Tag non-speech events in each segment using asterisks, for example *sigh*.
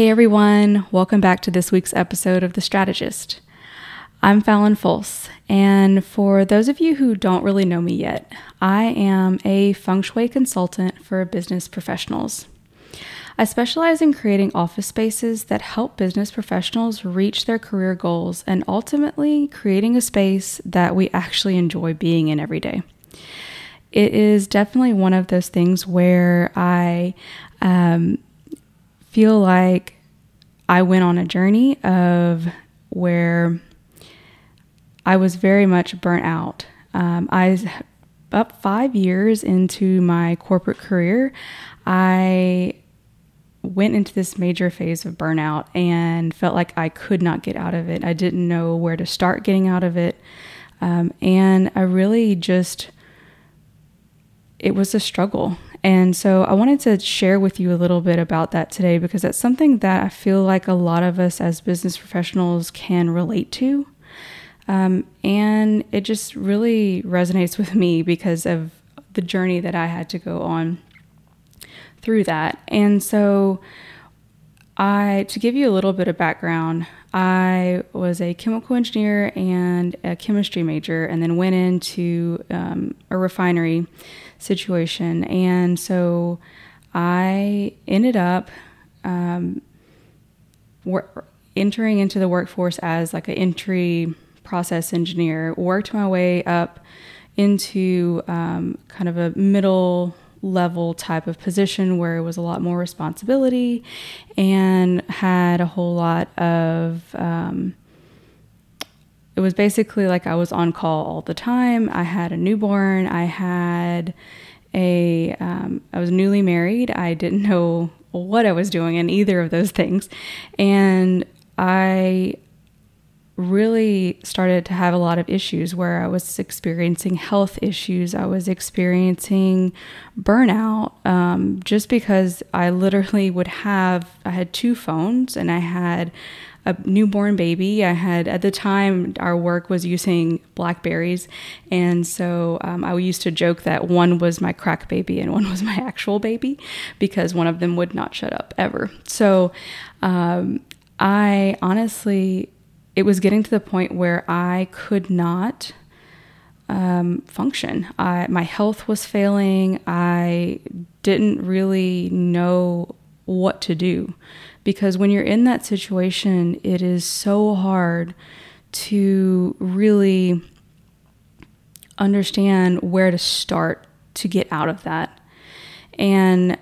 Hey everyone, welcome back to this week's episode of The Strategist. I'm Phallyn Folse, and for those of you who don't really know me yet, I am a feng shui consultant for business professionals. I specialize in creating office spaces that help business professionals reach their career goals and ultimately creating a space that we actually enjoy being in every day. It is definitely one of those things where I um, feel like I went on a journey of where I was very much burnt out. Um, I up five years into my corporate career, I went into this major phase of burnout and felt like I could not get out of it. I didn't know where to start getting out of it. Um, and I really just, it was a struggle. And so I wanted to share with you a little bit about that today because that's something that I feel like a lot of us as business professionals can relate to. Um, and it just really resonates with me because of the journey that I had to go on through that. And so I to give you a little bit of background, I was a chemical engineer and a chemistry major, and then went into um, a refinery situation. And so I ended up um, wor- entering into the workforce as like an entry process engineer, worked my way up into um, kind of a middle level type of position where it was a lot more responsibility and had a whole lot of um, it was basically like I was on call all the time. I had a newborn. I had a. Um, I was newly married. I didn't know what I was doing in either of those things. And I really started to have a lot of issues where I was experiencing health issues. I was experiencing burnout um, just because I literally would have, I had two phones and I had a newborn baby. I had, at the time, our work was using Blackberries. And so um, I used to joke that one was my crack baby and one *laughs* was my actual baby because one of them would not shut up ever. So um, I honestly, it was getting to the point where I could not um, function. I, my health was failing. I didn't really know what to do because when you're in that situation, it is so hard to really understand where to start to get out of that. And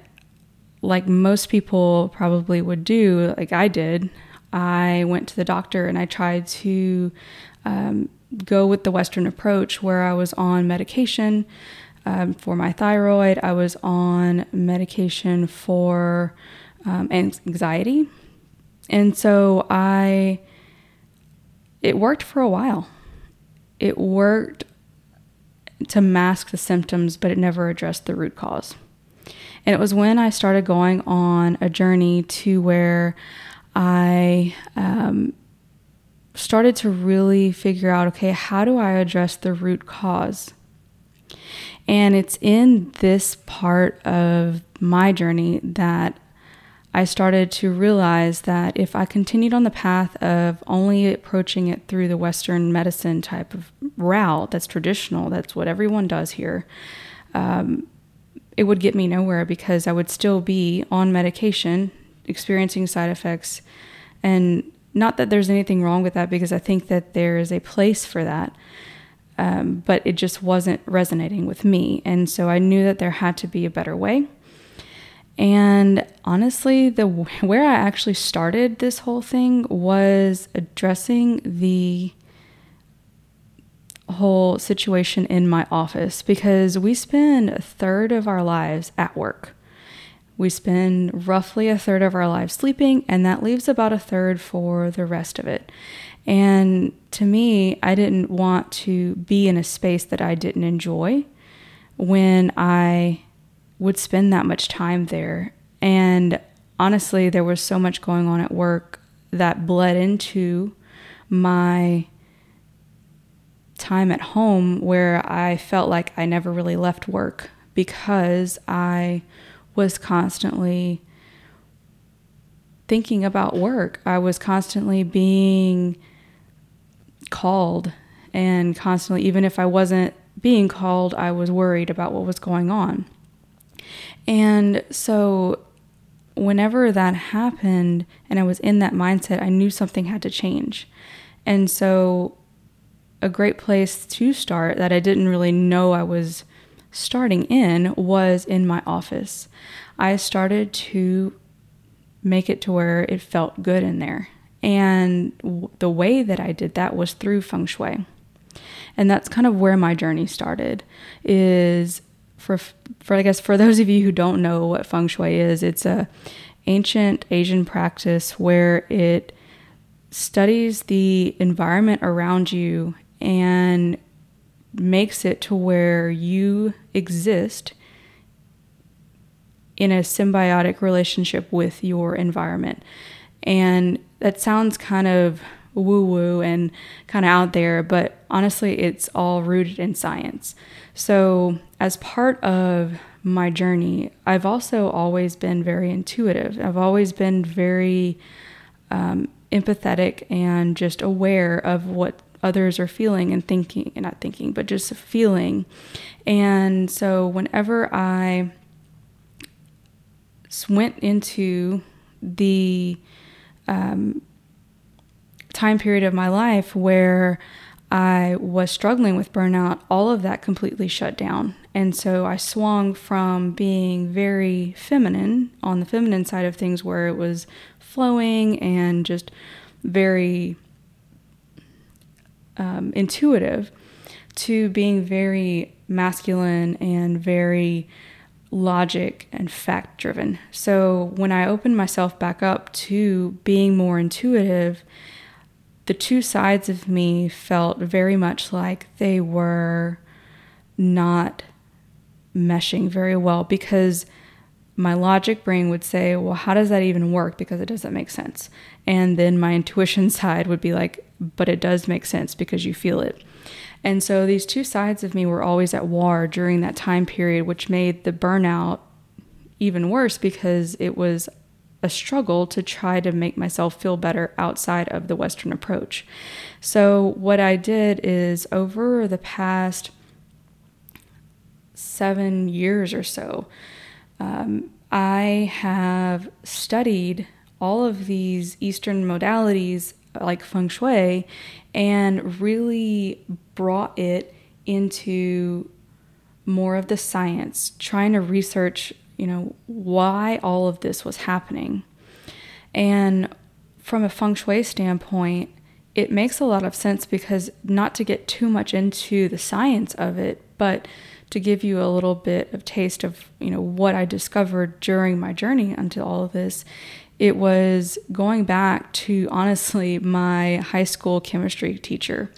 like most people probably would do, like I did, I went to the doctor and I tried to um, go with the Western approach where I was on medication um, for my thyroid, I was on medication for um, anxiety. And so I, it worked for a while. It worked to mask the symptoms, but it never addressed the root cause. And it was when I started going on a journey to where I um, started to really figure out okay, how do I address the root cause? And it's in this part of my journey that I started to realize that if I continued on the path of only approaching it through the Western medicine type of route, that's traditional, that's what everyone does here, um, it would get me nowhere because I would still be on medication experiencing side effects. And not that there's anything wrong with that because I think that there is a place for that. Um, but it just wasn't resonating with me. And so I knew that there had to be a better way. And honestly, the where I actually started this whole thing was addressing the whole situation in my office because we spend a third of our lives at work. We spend roughly a third of our lives sleeping, and that leaves about a third for the rest of it. And to me, I didn't want to be in a space that I didn't enjoy when I would spend that much time there. And honestly, there was so much going on at work that bled into my time at home where I felt like I never really left work because I was constantly thinking about work. I was constantly being called and constantly, even if I wasn't being called, I was worried about what was going on. And so, whenever that happened and I was in that mindset, I knew something had to change. And so, a great place to start that I didn't really know I was starting in was in my office. I started to make it to where it felt good in there. And w- the way that I did that was through feng shui. And that's kind of where my journey started is for for I guess for those of you who don't know what feng shui is, it's a ancient Asian practice where it studies the environment around you and makes it to where you exist in a symbiotic relationship with your environment. And that sounds kind of woo woo and kind of out there, but honestly, it's all rooted in science. So, as part of my journey, I've also always been very intuitive. I've always been very um, empathetic and just aware of what others are feeling and thinking, and not thinking, but just feeling. And so, whenever I went into the um, time period of my life where I was struggling with burnout, all of that completely shut down. And so I swung from being very feminine on the feminine side of things, where it was flowing and just very um, intuitive, to being very masculine and very logic and fact driven. So when I opened myself back up to being more intuitive, the two sides of me felt very much like they were not meshing very well because my logic brain would say, Well, how does that even work? Because it doesn't make sense. And then my *laughs* intuition side would be like, But it does make sense because you feel it. And so these two sides of me were always at war during that time period, which made the burnout even worse because it was a struggle to try to make myself feel better outside of the Western approach. So, what I did is over the past seven years or so, um, I have studied all of these Eastern modalities like feng shui and really brought it into more of the science, trying to research, you know, why all of this was happening. And from a feng shui standpoint, it makes a lot of sense because not to get too much into the science of it, but to give you a little bit of taste of, you know, what I discovered during my journey into all of this it was going back to honestly my high school chemistry teacher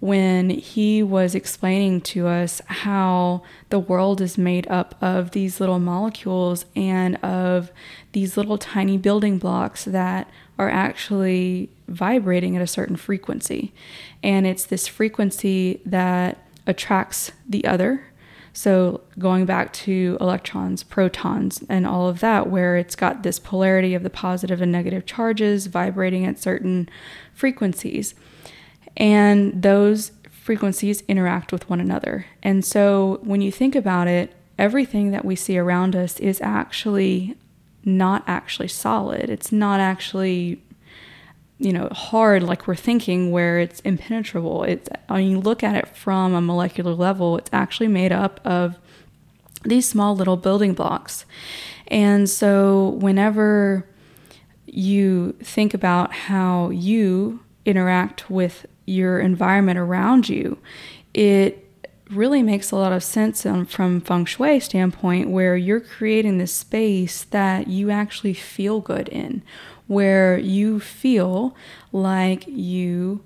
when he was explaining to us how the world is made up of these little molecules and of these little tiny building blocks that are actually vibrating at a certain frequency. And it's this frequency that attracts the other so, going back to electrons, protons, and all of that, where it's got this polarity of the positive and negative charges vibrating at certain frequencies. And those frequencies interact with one another. And so, when you think about it, everything that we see around us is actually not actually solid. It's not actually you know hard like we're thinking where it's impenetrable it's when you look at it from a molecular level it's actually made up of these small little building blocks and so whenever you think about how you interact with your environment around you it really makes a lot of sense um, from feng shui standpoint where you're creating this space that you actually feel good in where you feel like you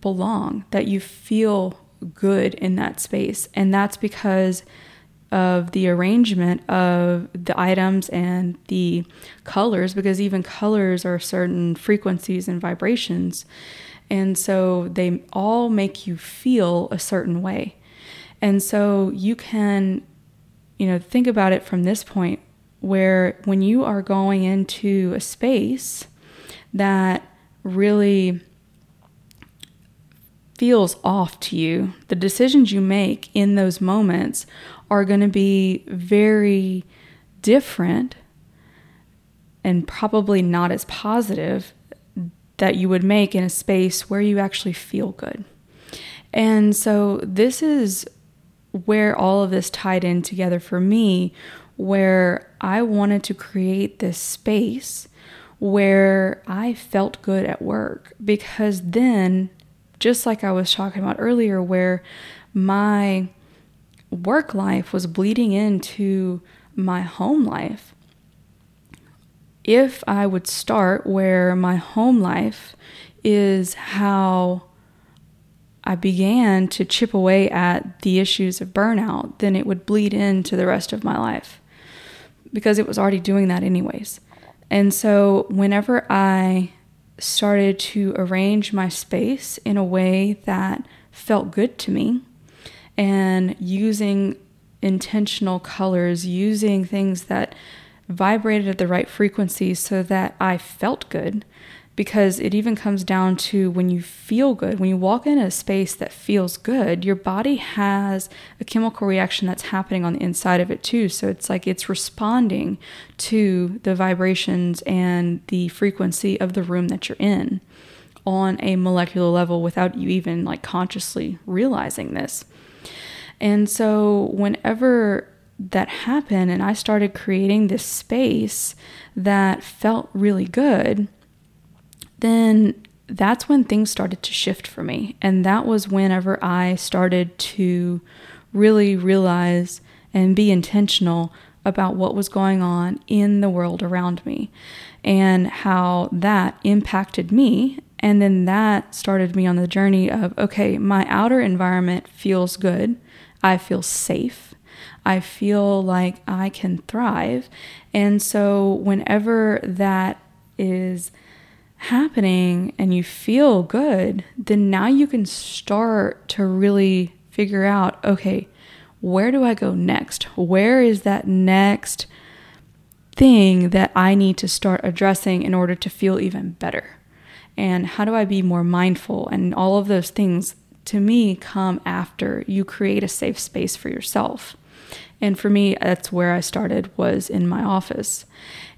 belong, that you feel good in that space. And that's because of the arrangement of the items and the colors, because even colors are certain frequencies and vibrations. And so they all make you feel a certain way. And so you can, you know, think about it from this point where when you are going into a space that really feels off to you, the decisions you make in those moments are going to be very different and probably not as positive that you would make in a space where you actually feel good. And so, this is where all of this tied in together for me, where I wanted to create this space where I felt good at work because then, just like I was talking about earlier, where my work life was bleeding into my home life, if I would start where my home life is how I began to chip away at the issues of burnout, then it would bleed into the rest of my life because it was already doing that, anyways. And so, whenever I started to arrange my space in a way that felt good to me and using intentional colors, using things that vibrated at the right frequency so that I felt good, because it even comes down to when you feel good, when you walk in a space that feels good, your body has a chemical reaction that's happening on the inside of it too. So it's like it's responding to the vibrations and the frequency of the room that you're in on a molecular level without you even like consciously realizing this. And so whenever that happened and I started creating this space that felt really good, then that's when things started to shift for me. And that was whenever I started to really realize and be intentional about what was going on in the world around me and how that impacted me. And then that started me on the journey of okay, my outer environment feels good. I feel safe. I feel like I can thrive. And so, whenever that is happening and you feel good, then now you can start to really figure out okay, where do I go next? Where is that next thing that I need to start addressing in order to feel even better? And how do I be more mindful? And all of those things to me come after you create a safe space for yourself. And for me, that's where I started was in my office.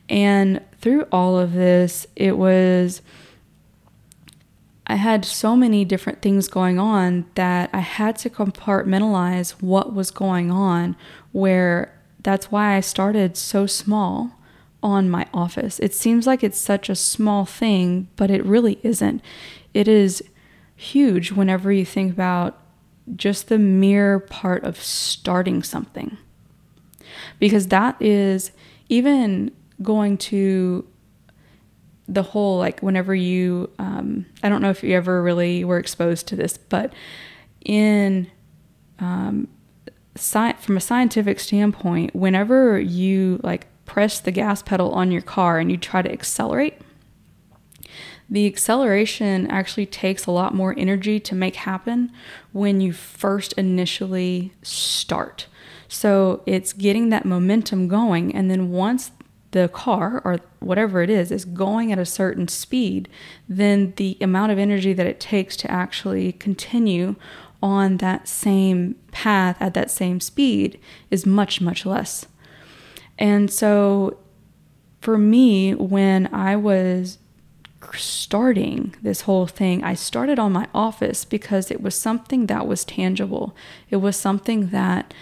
And through all of this, it was, I had so many different things going on that I had to compartmentalize what was going on, where that's why I started so small on my office. It seems like it's such a small thing, but it really isn't. It is huge whenever you think about just the mere part of starting something. Because that is even going to the whole like whenever you um, i don't know if you ever really were exposed to this but in um, sci- from a scientific standpoint whenever you like press the gas pedal on your car and you try to accelerate the acceleration actually takes a lot more energy to make happen when you first initially start so it's getting that momentum going and then once the car or whatever it is is going at a certain speed, then the amount of energy that it takes to actually continue on that same path at that same speed is much, much less. And so for me, when I was starting this whole thing, I started on my office because it was something that was tangible. It was something that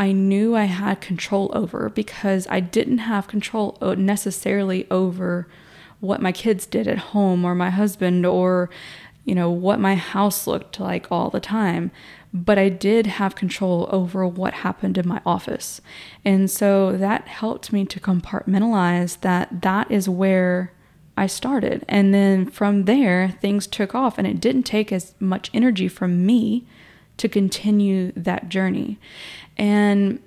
I knew I had control over because I didn't have control necessarily over what my kids did at home or my husband or you know what my house looked like all the time but I did have control over what happened in my office. And so that helped me to compartmentalize that that is where I started. And then from there, things took off, and it didn't take as much energy from me to continue that journey. And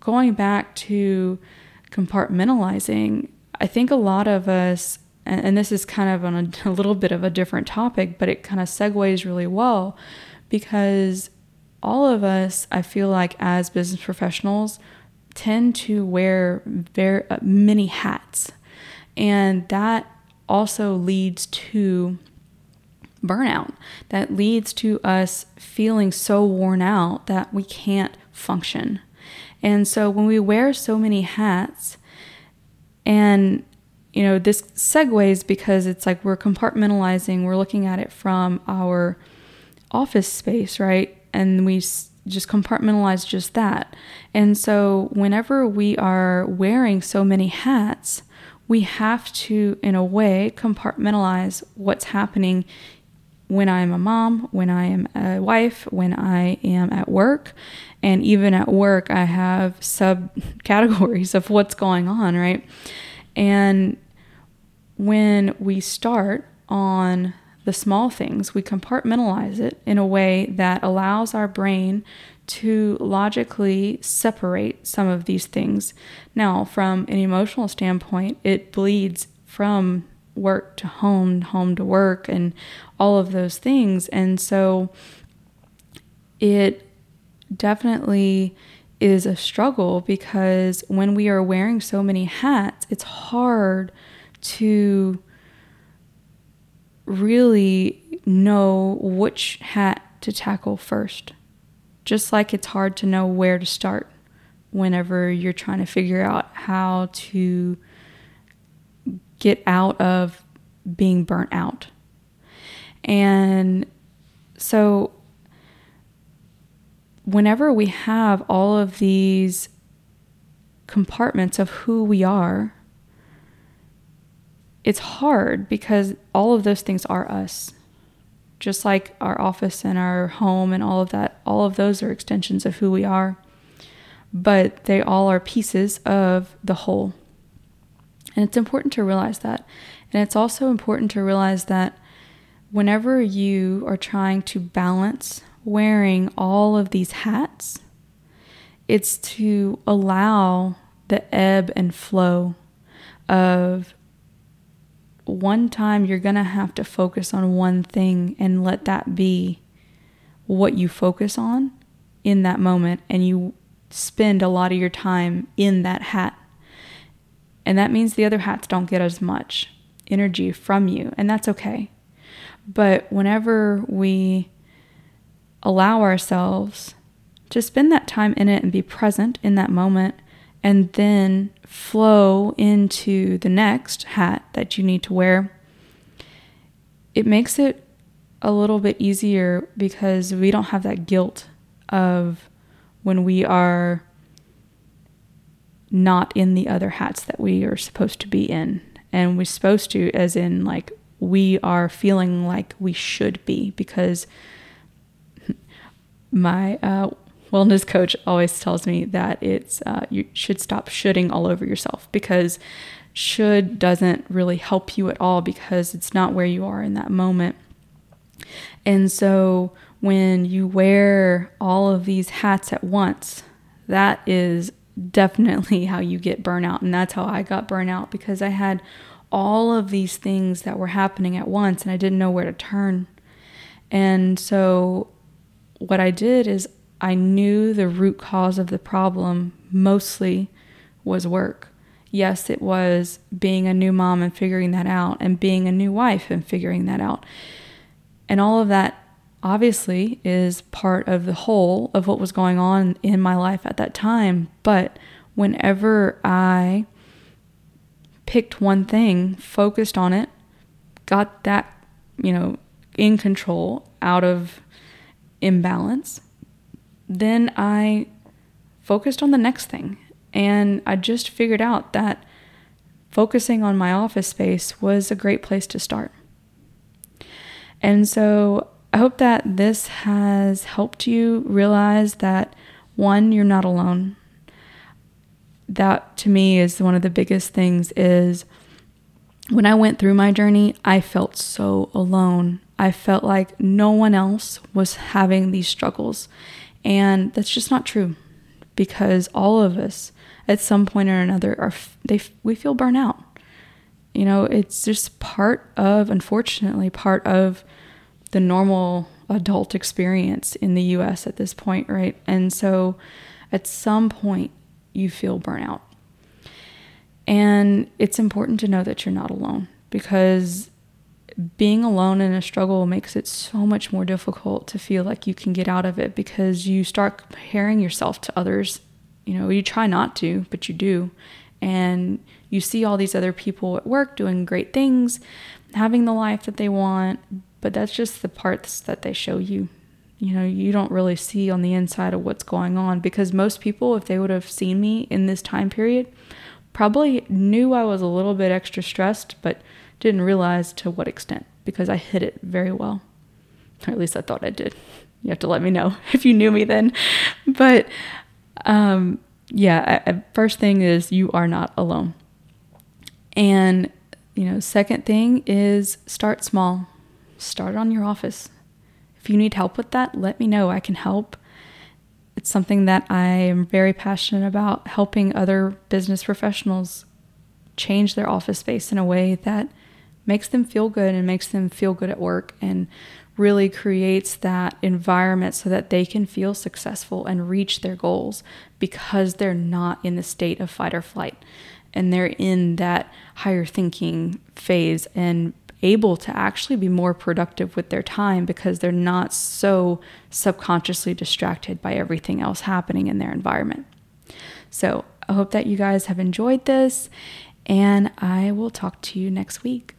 going back to compartmentalizing, I think a lot of us, and, this is kind of on a, *laughs* a little bit of a different topic, but it kind of segues really well because all of us, I feel like as business professionals, tend to wear very uh, many hats. And that also leads to burnout. That leads to us feeling so worn out that we can't function. And so when we wear so many hats, and you know, this segues because it's like we're compartmentalizing, we're looking at it from our office space, right? And we just compartmentalize just that. And so whenever we are wearing so many hats, we have to, in a way, compartmentalize what's happening when I am a mom, when I am a wife, when I am at work. And even at work, I have subcategories *laughs* of what's going on, right? And when we start on the small things, we compartmentalize it in a way that allows our brain to logically separate some of these things. Now, from an emotional standpoint, it bleeds from work to home, home to work, and all of those things. And so it definitely is a struggle because when we are wearing so many hats, it's hard to really know which hat to tackle first. Just like it's hard to know where to start whenever you're trying to figure out how to get out of being burnt out. And so, whenever we have all of these compartments of who we are, it's hard because all of those things are us. Just like our office and our home and all of that, all of those are extensions of who we are. But they all are pieces of the whole. And it's important to realize that. And it's also important to realize that whenever you are trying to balance wearing all of these hats, it's to allow the ebb and flow of one time you're going to have to focus on one thing and let that be what you focus on in that moment and you spend a lot of your time in that hat. And that means the other hats don't get as much energy from you, and that's okay. But whenever we allow ourselves to spend that time in it and be present in that moment, and then flow into the next hat that you need to wear, it makes it a little bit easier because we don't have that guilt of when we are not in the other hats that we are supposed to be in. And we're supposed to, as in, like, we are feeling like we should be because *laughs* my uh, wellness coach always tells me that it's uh, you should stop shoulding all over yourself because should doesn't really help you at all because it's not where you are in that moment. And so when you wear all of these hats at once, that is definitely *laughs* how you get burnout. And that's how I got burnout because I had all of these things that were happening at once and I didn't know where to turn. And so what I did is I knew the root cause of the problem mostly was work. Yes, it was being a new mom and figuring that out, and being a new wife and figuring that out. And all of that obviously is part of the whole of what was going on in my life at that time. But whenever I picked one thing, focused on it, got that, you know, in control, out of imbalance, then I focused on the next thing. And I just figured out that focusing on my office space was a great place to start. And so I hope that this has helped you realize that one, you're not alone. That to me is one of the biggest things is when I went through my journey, I felt so alone. I felt like no one else was having these struggles. And that's just not true because all of us at some point or another are they we feel burnout. You know, it's just part of unfortunately part of the normal adult experience in the US at this point, right? And so at some point you feel burnout. And it's important to know that you're not alone because being alone in a struggle makes it so much more difficult to feel like you can get out of it because you start comparing yourself to others. You know, you try not to, but you do. And you see all these other people at work doing great things, having the life that they want, but that's just the parts that they show you. You know, you don't really see on the inside of what's going on because most people, if they would have seen me in this time period, probably knew I was a little bit extra stressed, but didn't realize to what extent because I hid it very well. Or at least I thought I did. You have to let me know *laughs* if you knew me then. But um, yeah, I, first thing is you are not alone. And, you know, second thing is start small. Start on your office. If you need help with that, let me know. I can help. It's something that I am very passionate about helping other business professionals change their office space in a way that makes them feel good and makes them feel good at work and really creates that environment so that they can feel successful and reach their goals because they're not in the state of fight or flight and they're in that higher thinking phase and able to actually be more productive with their time because they're not so subconsciously distracted by everything else happening in their environment. So, I hope that you guys have enjoyed this, and I will talk to you next week.